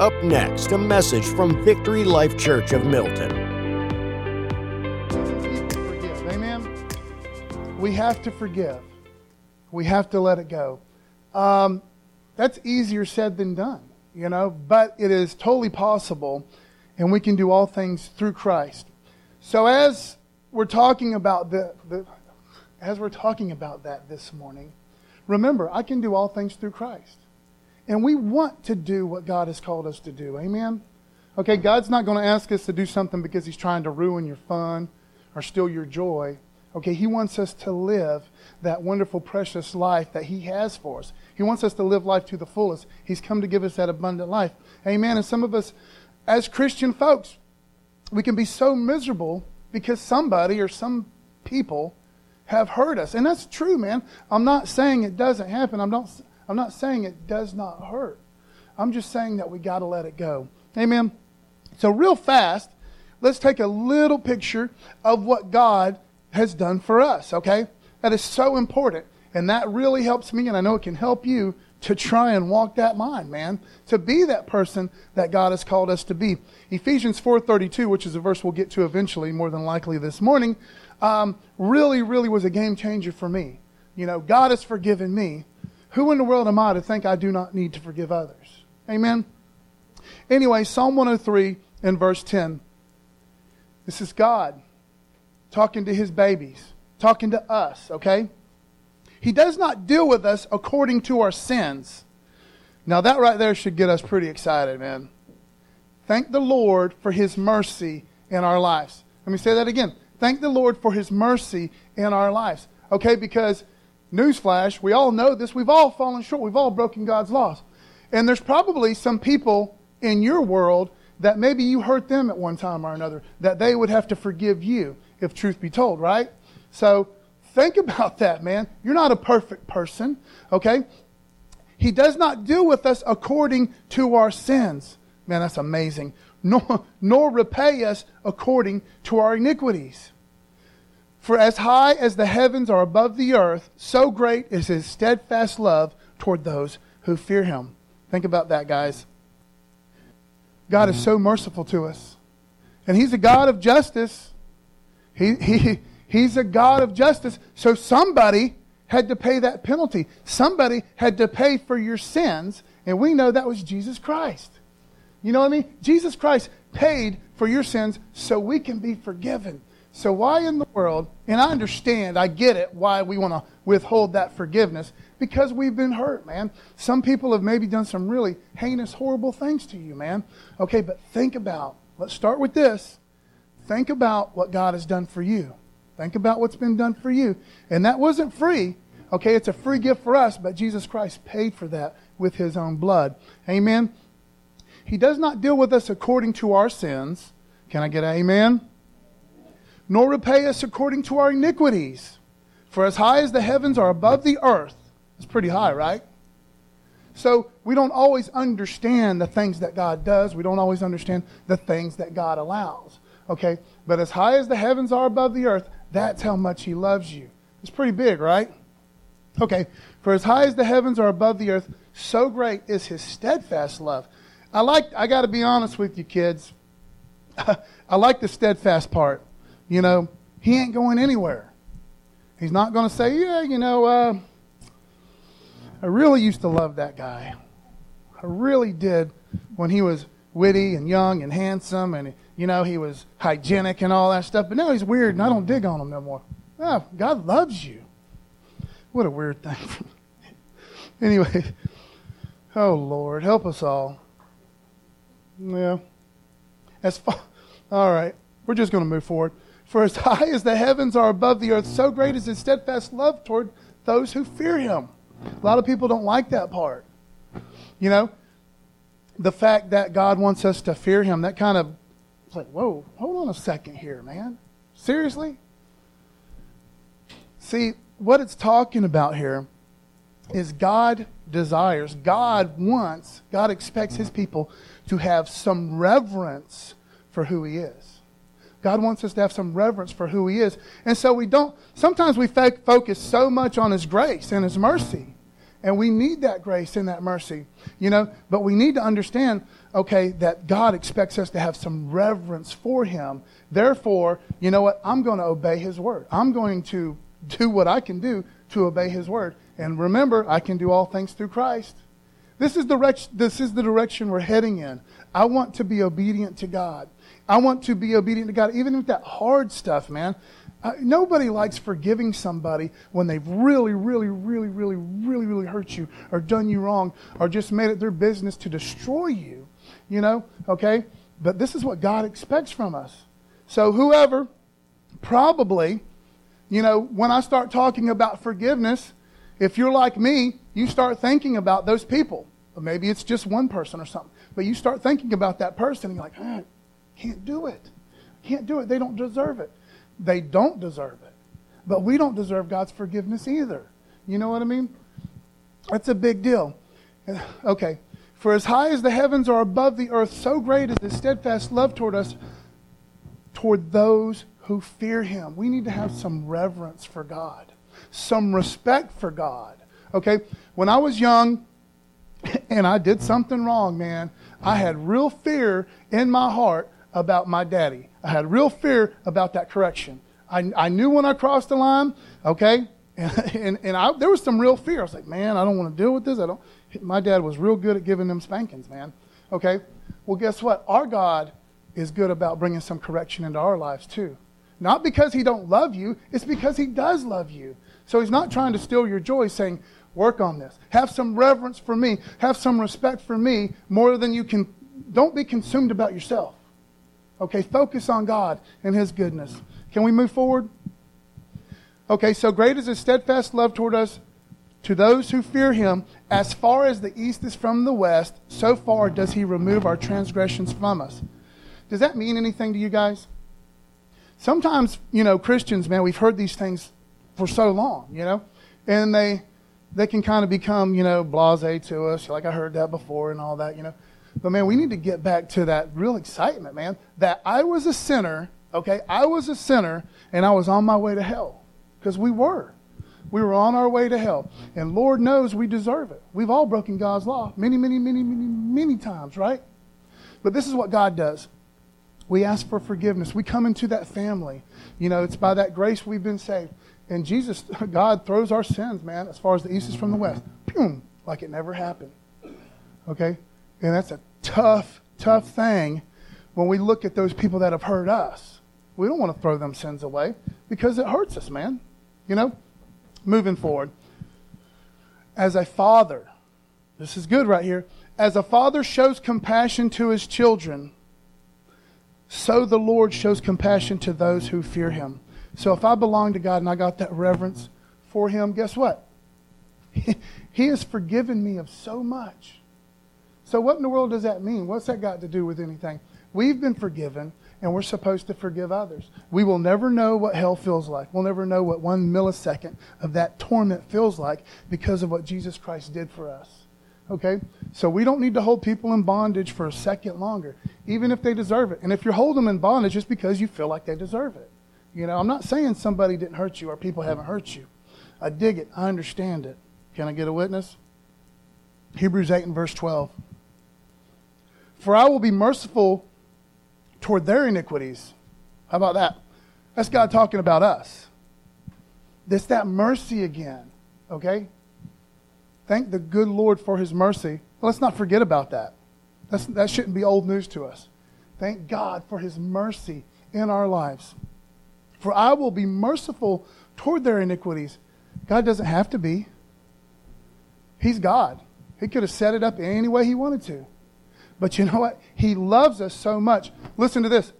Up next, a message from Victory Life Church of Milton. Amen. We have to forgive. We have to let it go. Um, that's easier said than done, you know, but it is totally possible, and we can do all things through Christ. So as we're talking about the, the as we're talking about that this morning, remember, I can do all things through Christ. And we want to do what God has called us to do. Amen? Okay, God's not going to ask us to do something because He's trying to ruin your fun or steal your joy. Okay, He wants us to live that wonderful, precious life that He has for us. He wants us to live life to the fullest. He's come to give us that abundant life. Amen. And some of us, as Christian folks, we can be so miserable because somebody or some people have hurt us. And that's true, man. I'm not saying it doesn't happen. I'm not, I'm not saying it does not hurt. I'm just saying that we got to let it go. Amen. So, real fast, let's take a little picture of what God has done for us, okay? That is so important. And that really helps me, and I know it can help you to try and walk that line, man. To be that person that God has called us to be. Ephesians 4.32, which is a verse we'll get to eventually, more than likely this morning, um, really, really was a game changer for me. You know, God has forgiven me. Who in the world am I to think I do not need to forgive others? Amen? Anyway, Psalm 103 and verse 10. This is God talking to his babies, talking to us, okay? He does not deal with us according to our sins. Now, that right there should get us pretty excited, man. Thank the Lord for his mercy in our lives. Let me say that again. Thank the Lord for his mercy in our lives. Okay, because newsflash, we all know this. We've all fallen short. We've all broken God's laws. And there's probably some people in your world that maybe you hurt them at one time or another, that they would have to forgive you, if truth be told, right? So think about that, man. You're not a perfect person, okay? He does not deal with us according to our sins. Man, that's amazing. Nor, nor repay us according to our iniquities. For as high as the heavens are above the earth, so great is his steadfast love toward those who fear him. Think about that, guys. God is mm-hmm. so merciful to us. And he's a God of justice. He, he, he's a God of justice. So somebody had to pay that penalty. Somebody had to pay for your sins. And we know that was Jesus Christ. You know what I mean? Jesus Christ paid for your sins so we can be forgiven. So why in the world, and I understand, I get it, why we want to withhold that forgiveness, because we've been hurt, man. Some people have maybe done some really heinous, horrible things to you, man. Okay, but think about, let's start with this. Think about what God has done for you. Think about what's been done for you. And that wasn't free. Okay, it's a free gift for us, but Jesus Christ paid for that with his own blood. Amen. He does not deal with us according to our sins. Can I get an amen? Nor repay us according to our iniquities. For as high as the heavens are above the earth, it's pretty high, right? So we don't always understand the things that God does. We don't always understand the things that God allows. Okay? But as high as the heavens are above the earth, that's how much He loves you. It's pretty big, right? Okay. For as high as the heavens are above the earth, so great is His steadfast love. I like, I got to be honest with you, kids. I like the steadfast part. You know, he ain't going anywhere. He's not going to say, yeah, you know, uh, I really used to love that guy. I really did when he was witty and young and handsome and, you know, he was hygienic and all that stuff. But now he's weird and I don't dig on him no more. Oh, God loves you. What a weird thing. anyway, oh, Lord, help us all. Yeah. As far, all right, we're just going to move forward. For as high as the heavens are above the earth, so great is his steadfast love toward those who fear him. A lot of people don't like that part. You know, the fact that God wants us to fear him, that kind of, it's like, whoa, hold on a second here, man. Seriously? See, what it's talking about here is God desires, God wants, God expects his people to have some reverence for who he is. God wants us to have some reverence for who he is. And so we don't, sometimes we focus so much on his grace and his mercy. And we need that grace and that mercy, you know. But we need to understand, okay, that God expects us to have some reverence for Him. Therefore, you know what? I'm going to obey His word. I'm going to do what I can do to obey His word. And remember, I can do all things through Christ. This is, the this is the direction we're heading in. I want to be obedient to God. I want to be obedient to God, even with that hard stuff, man. Uh, nobody likes forgiving somebody when they've really, really, really, really, really, really hurt you or done you wrong or just made it their business to destroy you, you know, okay? But this is what God expects from us. So, whoever, probably, you know, when I start talking about forgiveness, if you're like me, you start thinking about those people. Maybe it's just one person or something. But you start thinking about that person and you're like, ah, can't do it. Can't do it. They don't deserve it. They don't deserve it. But we don't deserve God's forgiveness either. You know what I mean? That's a big deal. Okay. For as high as the heavens are above the earth, so great is his steadfast love toward us, toward those who fear him. We need to have some reverence for God some respect for God. Okay? When I was young and I did something wrong, man, I had real fear in my heart about my daddy. I had real fear about that correction. I, I knew when I crossed the line, okay? And, and, and I, there was some real fear. I was like, man, I don't want to deal with this. I don't. My dad was real good at giving them spankings, man. Okay? Well, guess what? Our God is good about bringing some correction into our lives, too. Not because he don't love you, it's because he does love you. So he's not trying to steal your joy, saying, work on this. Have some reverence for me. Have some respect for me more than you can. Don't be consumed about yourself. Okay, focus on God and his goodness. Can we move forward? Okay, so great is his steadfast love toward us to those who fear him. As far as the east is from the west, so far does he remove our transgressions from us. Does that mean anything to you guys? Sometimes, you know, Christians, man, we've heard these things for so long, you know, and they they can kind of become, you know, blasé to us, like I heard that before and all that, you know. But man, we need to get back to that real excitement, man. That I was a sinner, okay? I was a sinner and I was on my way to hell because we were. We were on our way to hell. And Lord knows we deserve it. We've all broken God's law many, many, many, many, many times, right? But this is what God does. We ask for forgiveness. We come into that family. You know, it's by that grace we've been saved. And Jesus, God throws our sins, man, as far as the east is from the west, boom, like it never happened. Okay? And that's a tough, tough thing when we look at those people that have hurt us. We don't want to throw them sins away because it hurts us, man. You know? Moving forward. As a father, this is good right here. As a father shows compassion to his children, so the Lord shows compassion to those who fear him. So if I belong to God and I got that reverence for Him, guess what? he has forgiven me of so much. So what in the world does that mean? What's that got to do with anything? We've been forgiven and we're supposed to forgive others. We will never know what hell feels like. We'll never know what one millisecond of that torment feels like because of what Jesus Christ did for us. Okay? So we don't need to hold people in bondage for a second longer, even if they deserve it. And if you're holding them in bondage, it's because you feel like they deserve it. You know, I'm not saying somebody didn't hurt you or people haven't hurt you. I dig it. I understand it. Can I get a witness? Hebrews 8 and verse 12. For I will be merciful toward their iniquities. How about that? That's God talking about us. It's that mercy again, okay? Thank the good Lord for his mercy. Let's not forget about that. That's, that shouldn't be old news to us. Thank God for his mercy in our lives. For I will be merciful toward their iniquities. God doesn't have to be. He's God. He could have set it up any way he wanted to. But you know what? He loves us so much. Listen to this.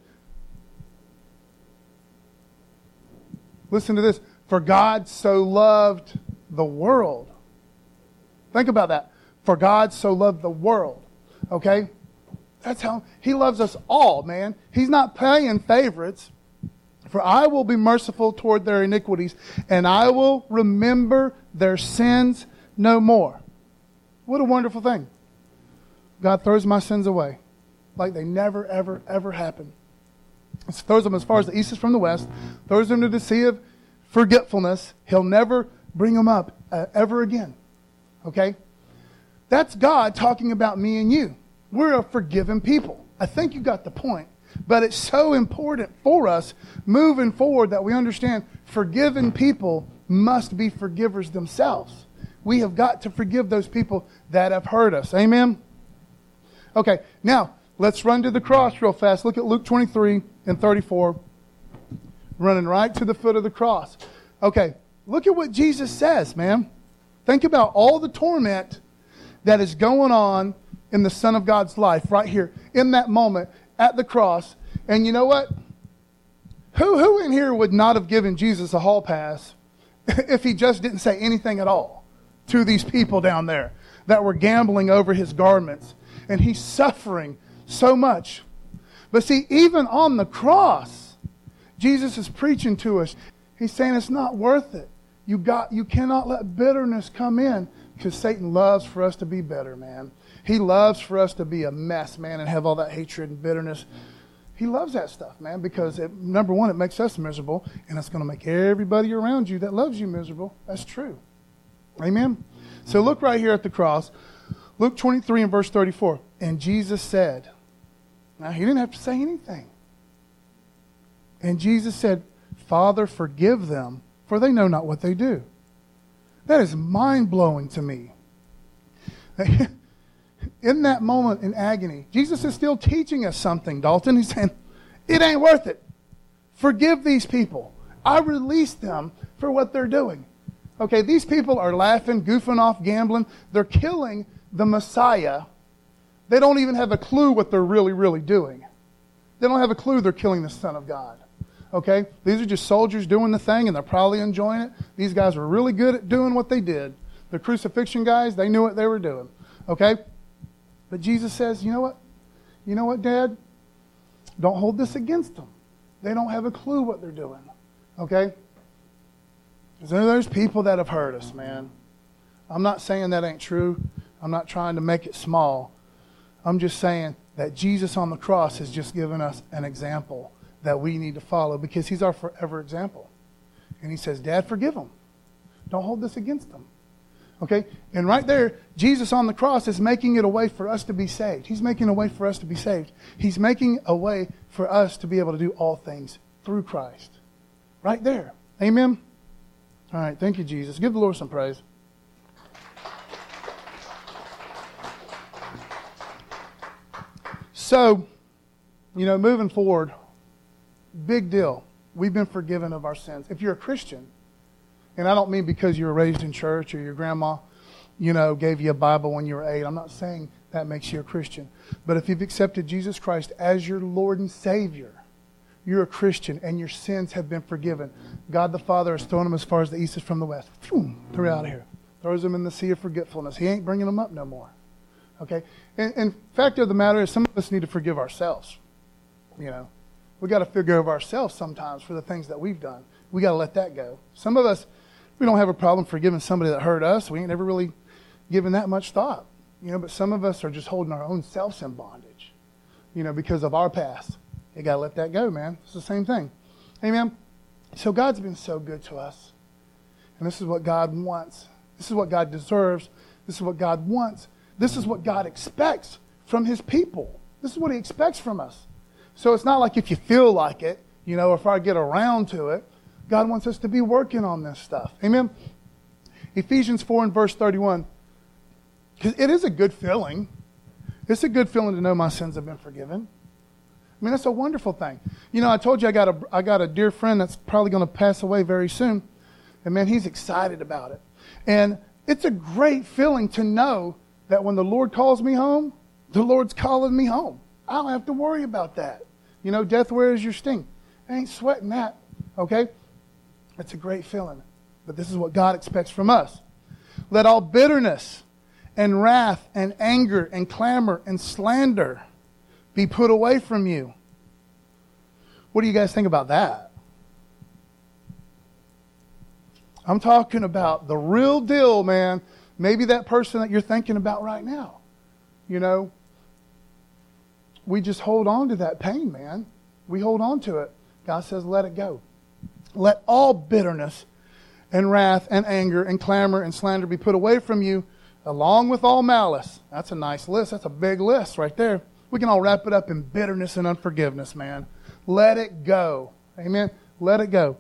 Listen to this. For God so loved the world. Think about that. For God so loved the world. Okay? That's how he loves us all, man. He's not playing favorites. For I will be merciful toward their iniquities, and I will remember their sins no more. What a wonderful thing. God throws my sins away like they never, ever, ever happened. He throws them as far as the east is from the west, throws them to the sea of forgetfulness. He'll never bring them up uh, ever again. Okay? That's God talking about me and you. We're a forgiven people. I think you got the point. But it's so important for us moving forward that we understand forgiven people must be forgivers themselves. We have got to forgive those people that have hurt us. Amen? Okay, now let's run to the cross real fast. Look at Luke 23 and 34. Running right to the foot of the cross. Okay, look at what Jesus says, man. Think about all the torment that is going on in the Son of God's life right here in that moment at the cross. And you know what? Who, who in here would not have given Jesus a hall pass if he just didn't say anything at all to these people down there that were gambling over his garments? And he's suffering so much. But see, even on the cross, Jesus is preaching to us. He's saying it's not worth it. You, got, you cannot let bitterness come in because Satan loves for us to be better, man. He loves for us to be a mess, man, and have all that hatred and bitterness. He loves that stuff, man, because it, number one, it makes us miserable, and it's going to make everybody around you that loves you miserable. That's true. Amen? So look right here at the cross. Luke 23 and verse 34. And Jesus said, now he didn't have to say anything. And Jesus said, Father, forgive them, for they know not what they do. That is mind blowing to me. in that moment in agony, Jesus is still teaching us something, Dalton. He's saying, It ain't worth it. Forgive these people. I release them for what they're doing. Okay, these people are laughing, goofing off, gambling. They're killing the Messiah. They don't even have a clue what they're really, really doing. They don't have a clue they're killing the Son of God. Okay? These are just soldiers doing the thing, and they're probably enjoying it. These guys were really good at doing what they did. The crucifixion guys, they knew what they were doing. Okay? But Jesus says, you know what? You know what, Dad? Don't hold this against them. They don't have a clue what they're doing. Okay? Because there's people that have hurt us, man. I'm not saying that ain't true. I'm not trying to make it small. I'm just saying that Jesus on the cross has just given us an example that we need to follow because he's our forever example. And he says, Dad, forgive them. Don't hold this against them. Okay? And right there, Jesus on the cross is making it a way for us to be saved. He's making a way for us to be saved. He's making a way for us to be able to do all things through Christ. Right there. Amen? All right. Thank you, Jesus. Give the Lord some praise. So, you know, moving forward, big deal. We've been forgiven of our sins. If you're a Christian, and I don't mean because you were raised in church or your grandma, you know, gave you a Bible when you were eight. I'm not saying that makes you a Christian. But if you've accepted Jesus Christ as your Lord and Savior, you're a Christian and your sins have been forgiven. God the Father has thrown them as far as the east is from the west. Phew, threw out of here. Throws them in the sea of forgetfulness. He ain't bringing them up no more. Okay? And, and fact of the matter is, some of us need to forgive ourselves. You know, we got to forgive ourselves sometimes for the things that we've done. We got to let that go. Some of us, we don't have a problem forgiving somebody that hurt us. We ain't ever really given that much thought. You know, but some of us are just holding our own selves in bondage, you know, because of our past. You got to let that go, man. It's the same thing. Amen. So God's been so good to us. And this is what God wants. This is what God deserves. This is what God wants. This is what God expects from his people. This is what he expects from us. So it's not like if you feel like it, you know, if I get around to it. God wants us to be working on this stuff. Amen. Ephesians 4 and verse 31. Because it is a good feeling. It's a good feeling to know my sins have been forgiven. I mean, that's a wonderful thing. You know, I told you I got a, I got a dear friend that's probably going to pass away very soon. And man, he's excited about it. And it's a great feeling to know that when the Lord calls me home, the Lord's calling me home. I don't have to worry about that. You know, death, where is your sting? I ain't sweating that. Okay? It's a great feeling. But this is what God expects from us. Let all bitterness and wrath and anger and clamor and slander be put away from you. What do you guys think about that? I'm talking about the real deal, man. Maybe that person that you're thinking about right now. You know, we just hold on to that pain, man. We hold on to it. God says, let it go. Let all bitterness and wrath and anger and clamor and slander be put away from you, along with all malice. That's a nice list. That's a big list right there. We can all wrap it up in bitterness and unforgiveness, man. Let it go. Amen. Let it go.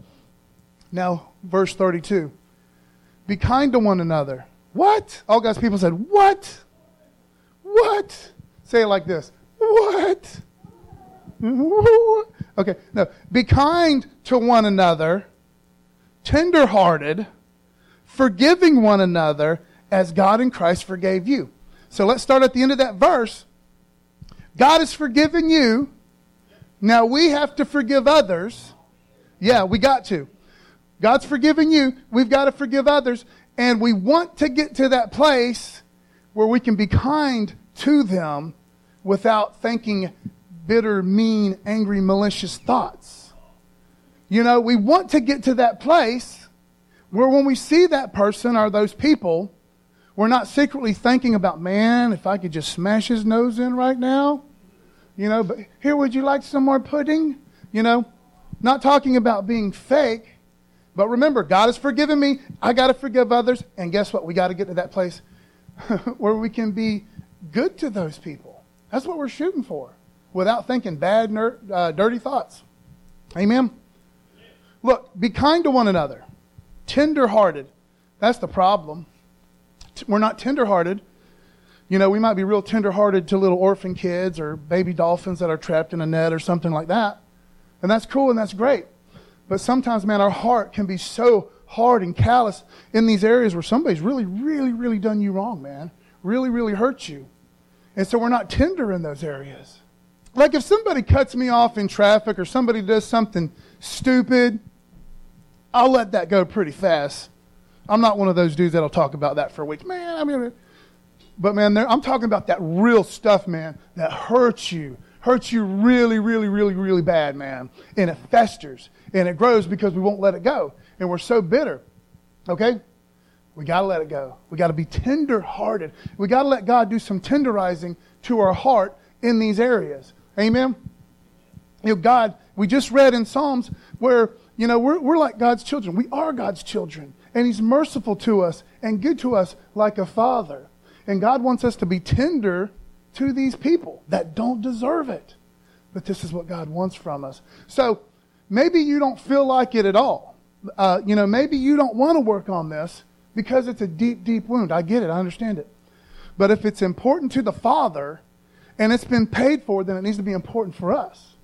Now, verse 32. Be kind to one another. What? All God's people said, What? What? Say it like this. What? Okay, no. Be kind to one another, tenderhearted, forgiving one another as God in Christ forgave you. So let's start at the end of that verse. God has forgiven you. Now we have to forgive others. Yeah, we got to. God's forgiven you. We've got to forgive others. And we want to get to that place where we can be kind to them without thinking bitter, mean, angry, malicious thoughts. You know, we want to get to that place where when we see that person or those people, we're not secretly thinking about, man, if I could just smash his nose in right now. You know, but here, would you like some more pudding? You know, not talking about being fake, but remember, God has forgiven me. I got to forgive others. And guess what? We got to get to that place where we can be good to those people. That's what we're shooting for without thinking bad, ner- uh, dirty thoughts. Amen? Look, be kind to one another, tender-hearted. That's the problem. We're not tender-hearted. You know, we might be real tender-hearted to little orphan kids or baby dolphins that are trapped in a net or something like that. And that's cool and that's great. But sometimes, man, our heart can be so hard and callous in these areas where somebody's really, really, really done you wrong, man. Really, really hurt you. And so we're not tender in those areas. Like if somebody cuts me off in traffic or somebody does something stupid, I'll let that go pretty fast. I'm not one of those dudes that'll talk about that for a week. Man, I mean, but man, I'm talking about that real stuff, man, that hurts you, hurts you really, really, really, really bad, man. And it festers and it grows because we won't let it go. And we're so bitter. Okay? We got to let it go. We got to be tender hearted. We got to let God do some tenderizing to our heart in these areas. Amen? You know, God, we just read in Psalms where, you know, we're, we're like God's children. We are God's children. And He's merciful to us and good to us like a father. And God wants us to be tender to these people that don't deserve it. But this is what God wants from us. So maybe you don't feel like it at all. Uh, you know, maybe you don't want to work on this because it's a deep, deep wound. I get it. I understand it. But if it's important to the Father, and it's been paid for, then it needs to be important for us.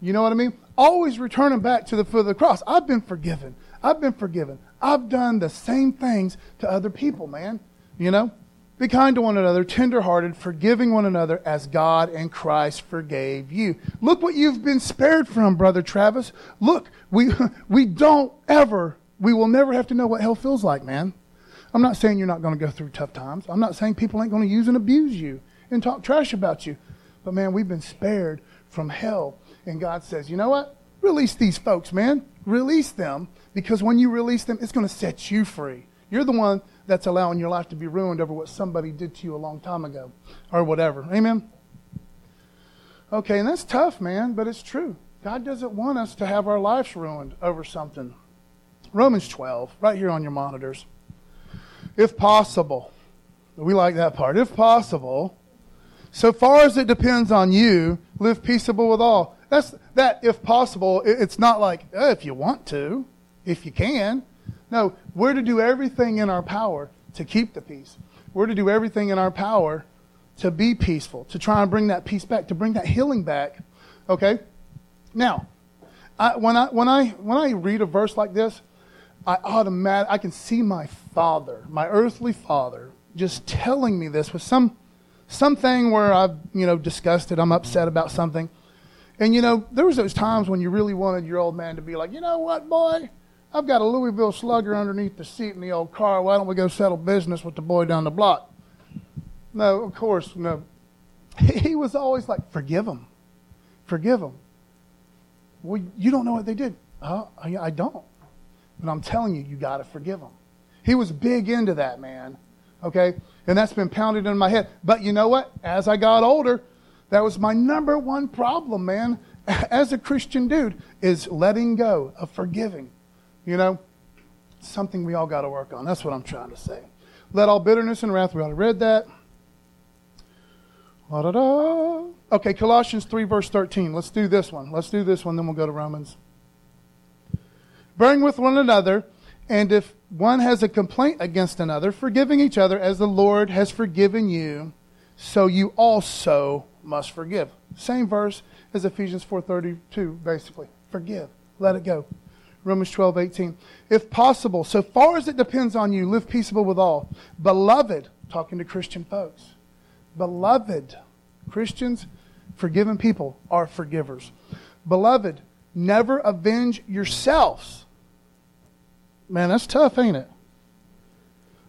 You know what I mean? Always returning back to the foot of the cross. I've been forgiven. I've been forgiven. I've done the same things to other people, man. You know? Be kind to one another, tenderhearted, forgiving one another as God and Christ forgave you. Look what you've been spared from, Brother Travis. Look, we, we don't ever, we will never have to know what hell feels like, man. I'm not saying you're not going to go through tough times. I'm not saying people ain't going to use and abuse you and talk trash about you. But man, we've been spared from hell. And God says, you know what? Release these folks, man. Release them because when you release them, it's going to set you free. You're the one that's allowing your life to be ruined over what somebody did to you a long time ago or whatever. Amen? Okay, and that's tough, man, but it's true. God doesn't want us to have our lives ruined over something. Romans 12, right here on your monitors. If possible, we like that part. If possible, so far as it depends on you, live peaceable with all. That's that if possible, it's not like oh, if you want to, if you can. No, we're to do everything in our power to keep the peace. We're to do everything in our power to be peaceful, to try and bring that peace back, to bring that healing back. Okay? Now, I, when I when I when I read a verse like this, I automatic I can see my father, my earthly father, just telling me this with some something where I've, you know, discussed it, I'm upset about something. And, you know, there was those times when you really wanted your old man to be like, you know what, boy? I've got a Louisville slugger underneath the seat in the old car. Why don't we go settle business with the boy down the block? No, of course, no. He was always like, forgive him. Forgive him. Well, you don't know what they did. Uh, I, I don't. But I'm telling you, you got to forgive him. He was big into that, man. Okay? And that's been pounded in my head. But you know what? As I got older, that was my number one problem, man, as a Christian dude, is letting go of forgiving. You know, something we all got to work on. That's what I'm trying to say. Let all bitterness and wrath, we already read that. La-da-da. Okay, Colossians 3, verse 13. Let's do this one. Let's do this one, then we'll go to Romans. Bearing with one another, and if one has a complaint against another, forgiving each other as the Lord has forgiven you, so you also must forgive. Same verse as Ephesians 4:32 basically. Forgive. Let it go. Romans 12, 18. If possible, so far as it depends on you, live peaceable with all. Beloved, talking to Christian folks. Beloved, Christians, forgiven people are forgivers. Beloved, never avenge yourselves. Man, that's tough, ain't it?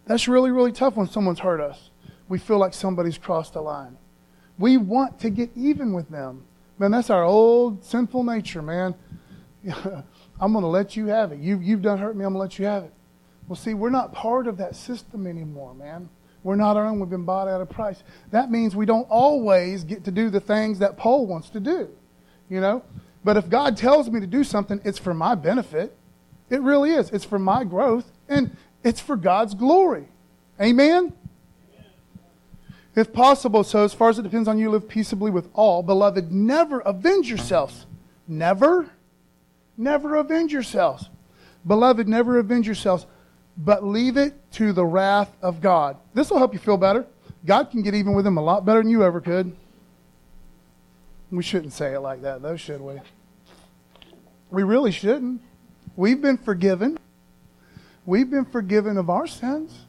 That's really, really tough when someone's hurt us. We feel like somebody's crossed a line. We want to get even with them. Man, that's our old sinful nature, man. I'm going to let you have it. You, you've done hurt me, I'm going to let you have it. Well, see, we're not part of that system anymore, man. We're not our own. We've been bought at a price. That means we don't always get to do the things that Paul wants to do, you know? But if God tells me to do something, it's for my benefit. It really is. It's for my growth, and it's for God's glory. Amen? If possible, so as far as it depends on you, live peaceably with all. Beloved, never avenge yourselves. Never, never avenge yourselves. Beloved, never avenge yourselves, but leave it to the wrath of God. This will help you feel better. God can get even with him a lot better than you ever could. We shouldn't say it like that, though, should we? We really shouldn't. We've been forgiven. We've been forgiven of our sins.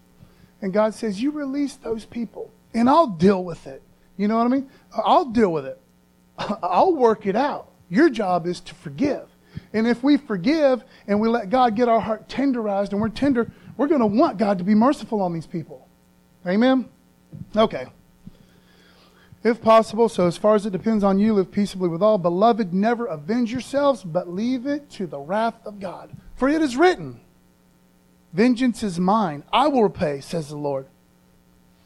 And God says, You release those people and I'll deal with it. You know what I mean? I'll deal with it. I'll work it out. Your job is to forgive. And if we forgive and we let God get our heart tenderized and we're tender, we're going to want God to be merciful on these people. Amen? Okay. If possible, so as far as it depends on you, live peaceably with all. Beloved, never avenge yourselves, but leave it to the wrath of God. For it is written, Vengeance is mine, I will repay, says the Lord.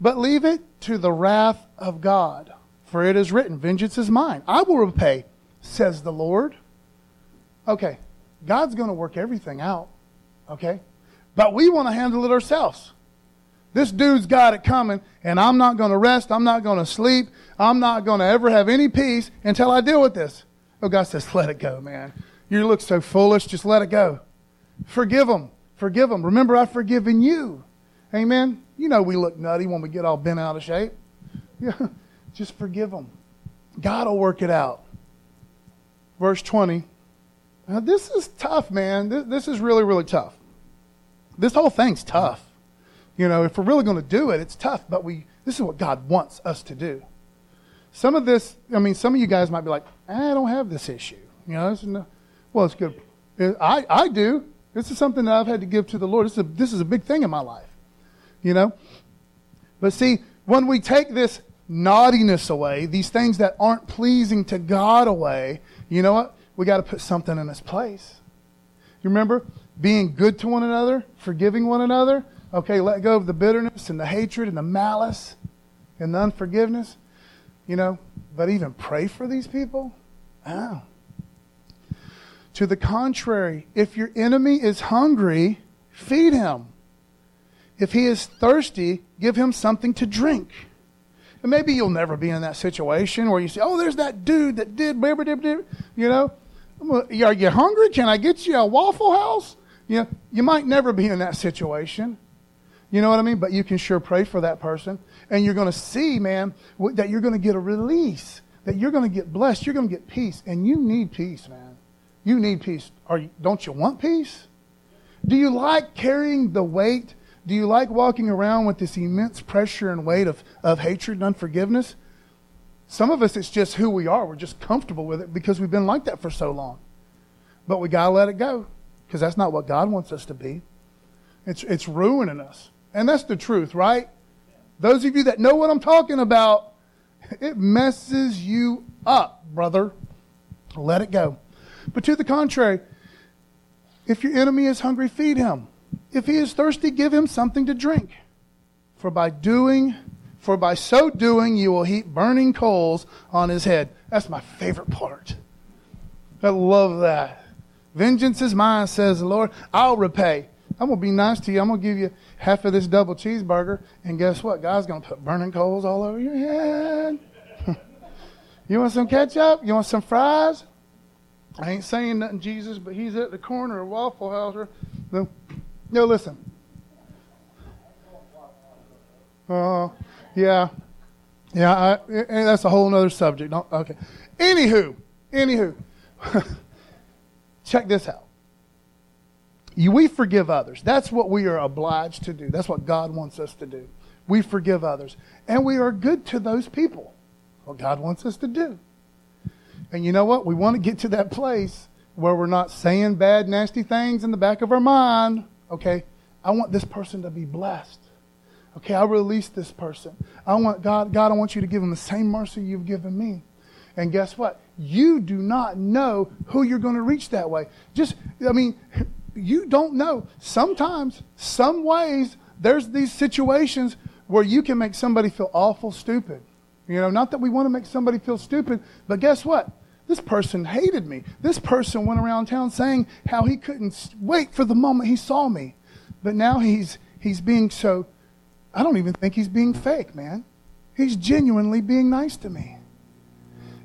But leave it to the wrath of God. For it is written, Vengeance is mine. I will repay, says the Lord. Okay, God's going to work everything out. Okay? But we want to handle it ourselves. This dude's got it coming, and I'm not going to rest. I'm not going to sleep. I'm not going to ever have any peace until I deal with this. Oh, God says, let it go, man. You look so foolish. Just let it go. Forgive them. Forgive them. Remember, I've forgiven you. Amen. You know we look nutty when we get all bent out of shape. Yeah, just forgive them. God will work it out. Verse 20. Now, this is tough, man. This, this is really, really tough. This whole thing's tough. You know, if we're really going to do it, it's tough, but we this is what God wants us to do. Some of this, I mean, some of you guys might be like, I don't have this issue. You know, no, well, it's good. I, I do. This is something that I've had to give to the Lord. This is a, this is a big thing in my life you know? But see, when we take this naughtiness away, these things that aren't pleasing to God away, you know what? We got to put something in its place. You remember being good to one another, forgiving one another? Okay, let go of the bitterness and the hatred and the malice and the unforgiveness. You know, but even pray for these people? Oh. To the contrary, if your enemy is hungry, feed him. If he is thirsty, give him something to drink. And maybe you'll never be in that situation where you say, oh, there's that dude that did, you know. Are you hungry? Can I get you a Waffle House? You know, you might never be in that situation. You know what I mean? But you can sure pray for that person. And you're going to see, man, that you're going to get a release, that you're going to get blessed, you're going to get peace. And you need peace, man. You need peace. Are you, don't you want peace? Do you like carrying the weight do you like walking around with this immense pressure and weight of, of hatred and unforgiveness? Some of us, it's just who we are. We're just comfortable with it because we've been like that for so long. But we got to let it go because that's not what God wants us to be. It's, it's ruining us. And that's the truth, right? Those of you that know what I'm talking about, it messes you up, brother. Let it go. But to the contrary, if your enemy is hungry, feed him. If he is thirsty, give him something to drink. For by doing, for by so doing, you will heap burning coals on his head. That's my favorite part. I love that. Vengeance is mine, says the Lord. I'll repay. I'm going to be nice to you. I'm going to give you half of this double cheeseburger. And guess what? God's going to put burning coals all over your head. you want some ketchup? You want some fries? I ain't saying nothing, Jesus, but he's at the corner of Waffle House. No, no listen. Uh, yeah. Yeah, I, and that's a whole other subject. Don't, okay. Anywho, anywho, check this out. We forgive others. That's what we are obliged to do. That's what God wants us to do. We forgive others. And we are good to those people. What God wants us to do. And you know what? We want to get to that place where we're not saying bad, nasty things in the back of our mind. Okay, I want this person to be blessed. Okay, I release this person. I want God, God, I want you to give them the same mercy you've given me. And guess what? You do not know who you're going to reach that way. Just, I mean, you don't know. Sometimes, some ways, there's these situations where you can make somebody feel awful stupid. You know, not that we want to make somebody feel stupid, but guess what? This person hated me. This person went around town saying how he couldn't wait for the moment he saw me. But now he's he's being so I don't even think he's being fake, man. He's genuinely being nice to me.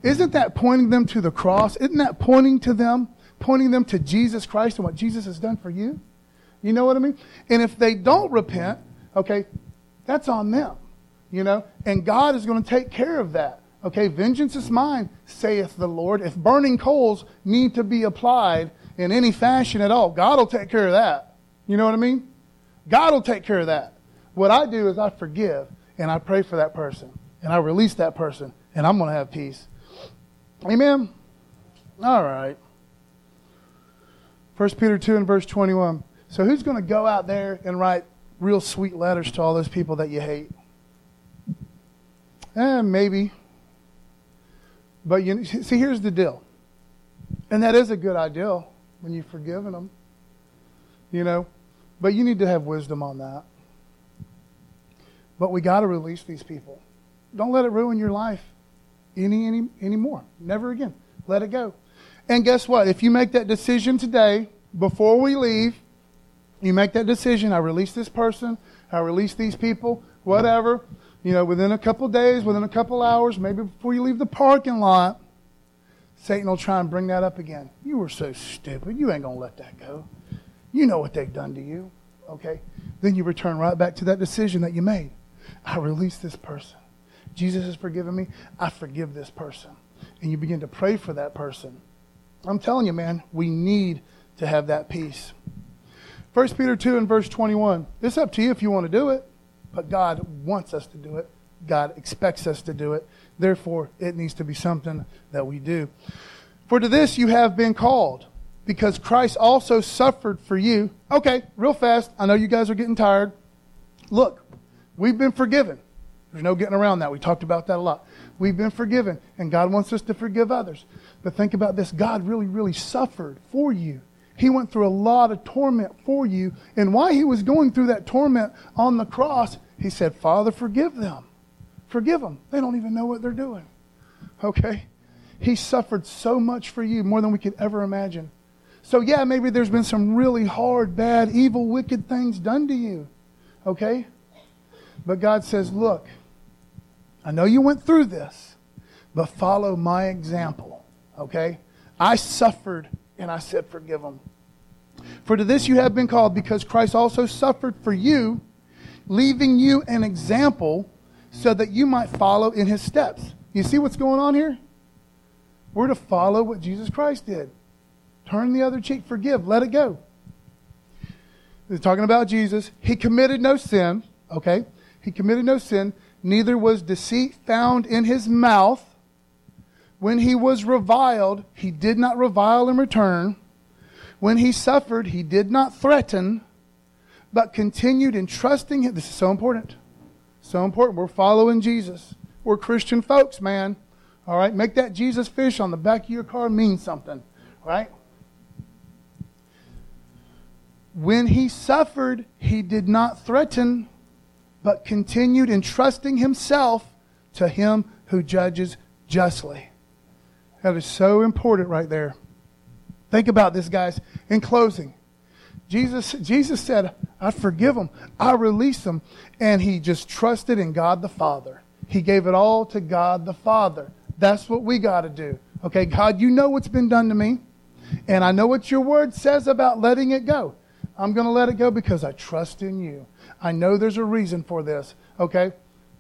Isn't that pointing them to the cross? Isn't that pointing to them, pointing them to Jesus Christ and what Jesus has done for you? You know what I mean? And if they don't repent, okay, that's on them you know, and God is going to take care of that. Okay, vengeance is mine, saith the Lord. If burning coals need to be applied in any fashion at all, God will take care of that. You know what I mean? God will take care of that. What I do is I forgive and I pray for that person and I release that person and I'm going to have peace. Amen? All right. 1 Peter 2 and verse 21. So who's going to go out there and write real sweet letters to all those people that you hate? Eh, maybe. But you see, here's the deal. And that is a good ideal when you've forgiven them. You know, but you need to have wisdom on that. But we got to release these people. Don't let it ruin your life any any anymore. Never again. Let it go. And guess what? If you make that decision today, before we leave, you make that decision. I release this person. I release these people. Whatever you know, within a couple days, within a couple hours, maybe before you leave the parking lot, Satan will try and bring that up again. You were so stupid. You ain't going to let that go. You know what they've done to you. Okay? Then you return right back to that decision that you made. I release this person. Jesus has forgiven me. I forgive this person. And you begin to pray for that person. I'm telling you, man, we need to have that peace. 1 Peter 2 and verse 21. It's up to you if you want to do it. But God wants us to do it. God expects us to do it. Therefore, it needs to be something that we do. For to this you have been called, because Christ also suffered for you. Okay, real fast. I know you guys are getting tired. Look, we've been forgiven. There's no getting around that. We talked about that a lot. We've been forgiven, and God wants us to forgive others. But think about this God really, really suffered for you. He went through a lot of torment for you. And while he was going through that torment on the cross, he said, Father, forgive them. Forgive them. They don't even know what they're doing. Okay? He suffered so much for you, more than we could ever imagine. So, yeah, maybe there's been some really hard, bad, evil, wicked things done to you. Okay? But God says, Look, I know you went through this, but follow my example. Okay? I suffered and I said, Forgive them. For to this you have been called, because Christ also suffered for you, leaving you an example so that you might follow in his steps. You see what's going on here? We're to follow what Jesus Christ did. Turn the other cheek, forgive, let it go. They're talking about Jesus. He committed no sin, okay? He committed no sin, neither was deceit found in his mouth. When he was reviled, he did not revile in return. When he suffered, he did not threaten, but continued entrusting him. This is so important. So important. We're following Jesus. We're Christian folks, man. All right? Make that Jesus fish on the back of your car mean something. Right? When he suffered, he did not threaten, but continued entrusting himself to him who judges justly. That is so important right there. Think about this, guys. In closing, Jesus, Jesus said, I forgive them. I release them. And he just trusted in God the Father. He gave it all to God the Father. That's what we got to do. Okay, God, you know what's been done to me. And I know what your word says about letting it go. I'm going to let it go because I trust in you. I know there's a reason for this. Okay?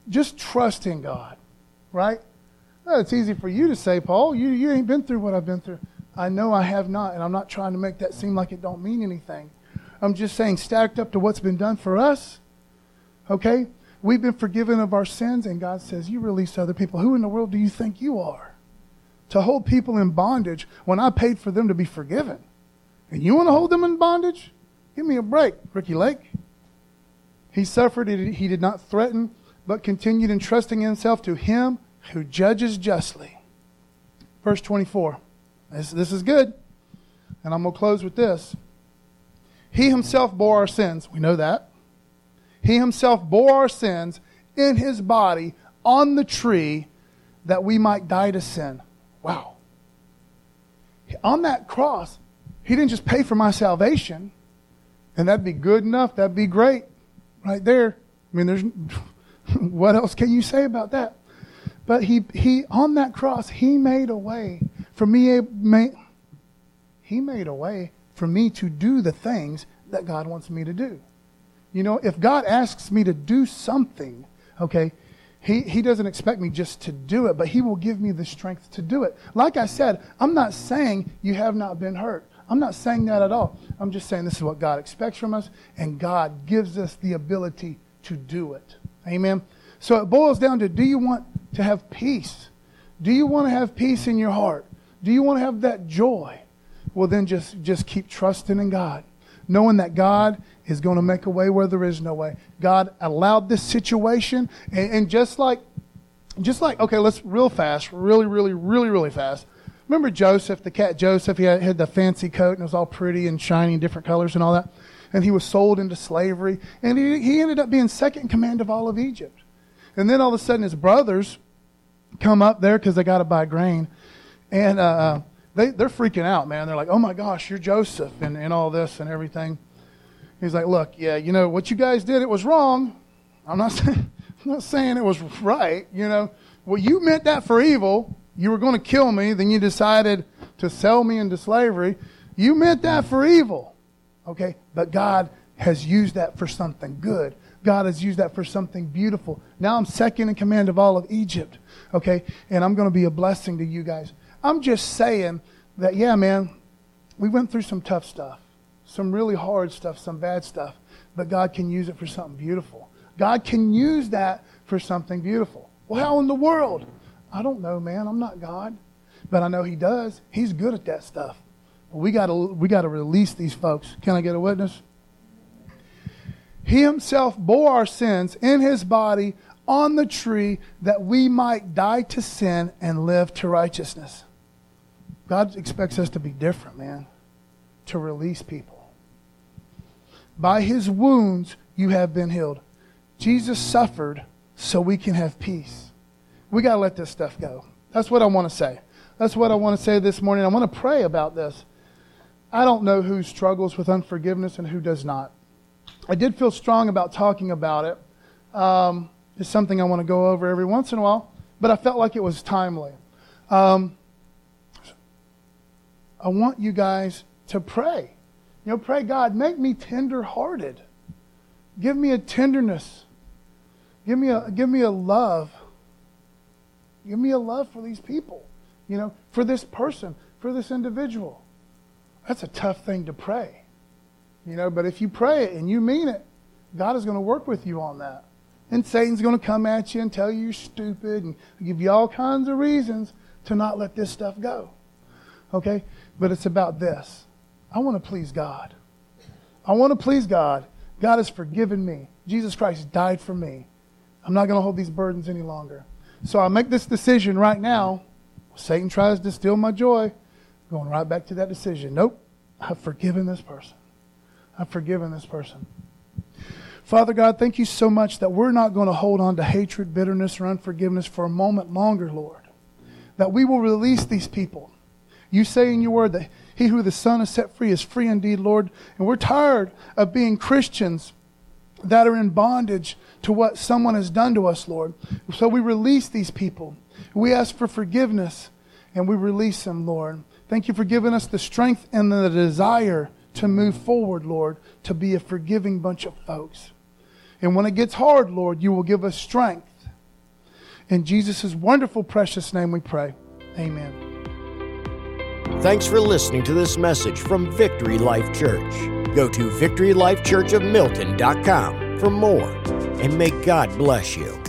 Just trust in God. Right? Well, it's easy for you to say, Paul. You, you ain't been through what I've been through. I know I have not, and I'm not trying to make that seem like it don't mean anything. I'm just saying, stacked up to what's been done for us, okay? We've been forgiven of our sins, and God says, You release other people. Who in the world do you think you are? To hold people in bondage when I paid for them to be forgiven. And you want to hold them in bondage? Give me a break, Ricki Lake. He suffered, he did not threaten, but continued entrusting himself to him who judges justly. Verse 24. This, this is good. And I'm going to close with this. He himself bore our sins. We know that. He himself bore our sins in his body on the tree that we might die to sin. Wow. On that cross, he didn't just pay for my salvation, and that'd be good enough. That'd be great right there. I mean, there's what else can you say about that? But he, he on that cross, he made a way for me, he made a way for me to do the things that God wants me to do. You know, if God asks me to do something, okay, he, he doesn't expect me just to do it, but He will give me the strength to do it. Like I said, I'm not saying you have not been hurt. I'm not saying that at all. I'm just saying this is what God expects from us, and God gives us the ability to do it. Amen. So it boils down to do you want to have peace? Do you want to have peace in your heart? Do you want to have that joy? Well, then just, just keep trusting in God, knowing that God is going to make a way where there is no way. God allowed this situation, and, and just like, just like, okay, let's real fast, really, really, really, really fast. Remember Joseph, the cat Joseph? He had, had the fancy coat and it was all pretty and shiny, different colors and all that. And he was sold into slavery, and he, he ended up being second in command of all of Egypt. And then all of a sudden, his brothers come up there because they got to buy grain and uh, uh, they, they're freaking out, man. They're like, oh my gosh, you're Joseph and, and all this and everything. He's like, look, yeah, you know, what you guys did, it was wrong. I'm not I'm not saying it was right, you know. Well, you meant that for evil. You were going to kill me. Then you decided to sell me into slavery. You meant that for evil. Okay? But God has used that for something good. God has used that for something beautiful. Now I'm second in command of all of Egypt. Okay? And I'm going to be a blessing to you guys. I'm just saying that, yeah, man, we went through some tough stuff, some really hard stuff, some bad stuff, but God can use it for something beautiful. God can use that for something beautiful. Well, how in the world? I don't know, man. I'm not God. But I know He does. He's good at that stuff. We got to we got to release these folks. Can I get a witness? He himself bore our sins in his body on the tree that we might die to sin and live to righteousness. God expects us to be different, man, to release people. By his wounds, you have been healed. Jesus suffered so we can have peace. We got to let this stuff go. That's what I want to say. That's what I want to say this morning. I want to pray about this. I don't know who struggles with unforgiveness and who does not. I did feel strong about talking about it. Um, it's something I want to go over every once in a while, but I felt like it was timely. Um, I want you guys to pray. You know, pray, God, make me tender hearted. Give me a tenderness. Give me a, give me a love. Give me a love for these people, you know, for this person, for this individual. That's a tough thing to pray, you know, but if you pray it and you mean it, God is going to work with you on that. And Satan's going to come at you and tell you you're stupid and give you all kinds of reasons to not let this stuff go. Okay? But it's about this. I want to please God. I want to please God. God has forgiven me. Jesus Christ died for me. I'm not going to hold these burdens any longer. So I make this decision right now. Satan tries to steal my joy. Going right back to that decision. Nope. I've forgiven this person. I've forgiven this person. Father God, thank you so much that we're not going to hold on to hatred, bitterness, or unforgiveness for a moment longer, Lord. That we will release these people you say in your word that He who the Son has set free is free indeed, Lord. And we're tired of being Christians that are in bondage to what someone has done to us, Lord. So we release these people. We ask for forgiveness and we release them, Lord. Thank you for giving us the strength and the desire to move forward, Lord, to be a forgiving bunch of folks. And when it gets hard, Lord, you will give us strength. In Jesus' wonderful, precious name we pray. Amen. Thanks for listening to this message from Victory Life Church. Go to victorylifechurchofmilton.com for more, and may God bless you.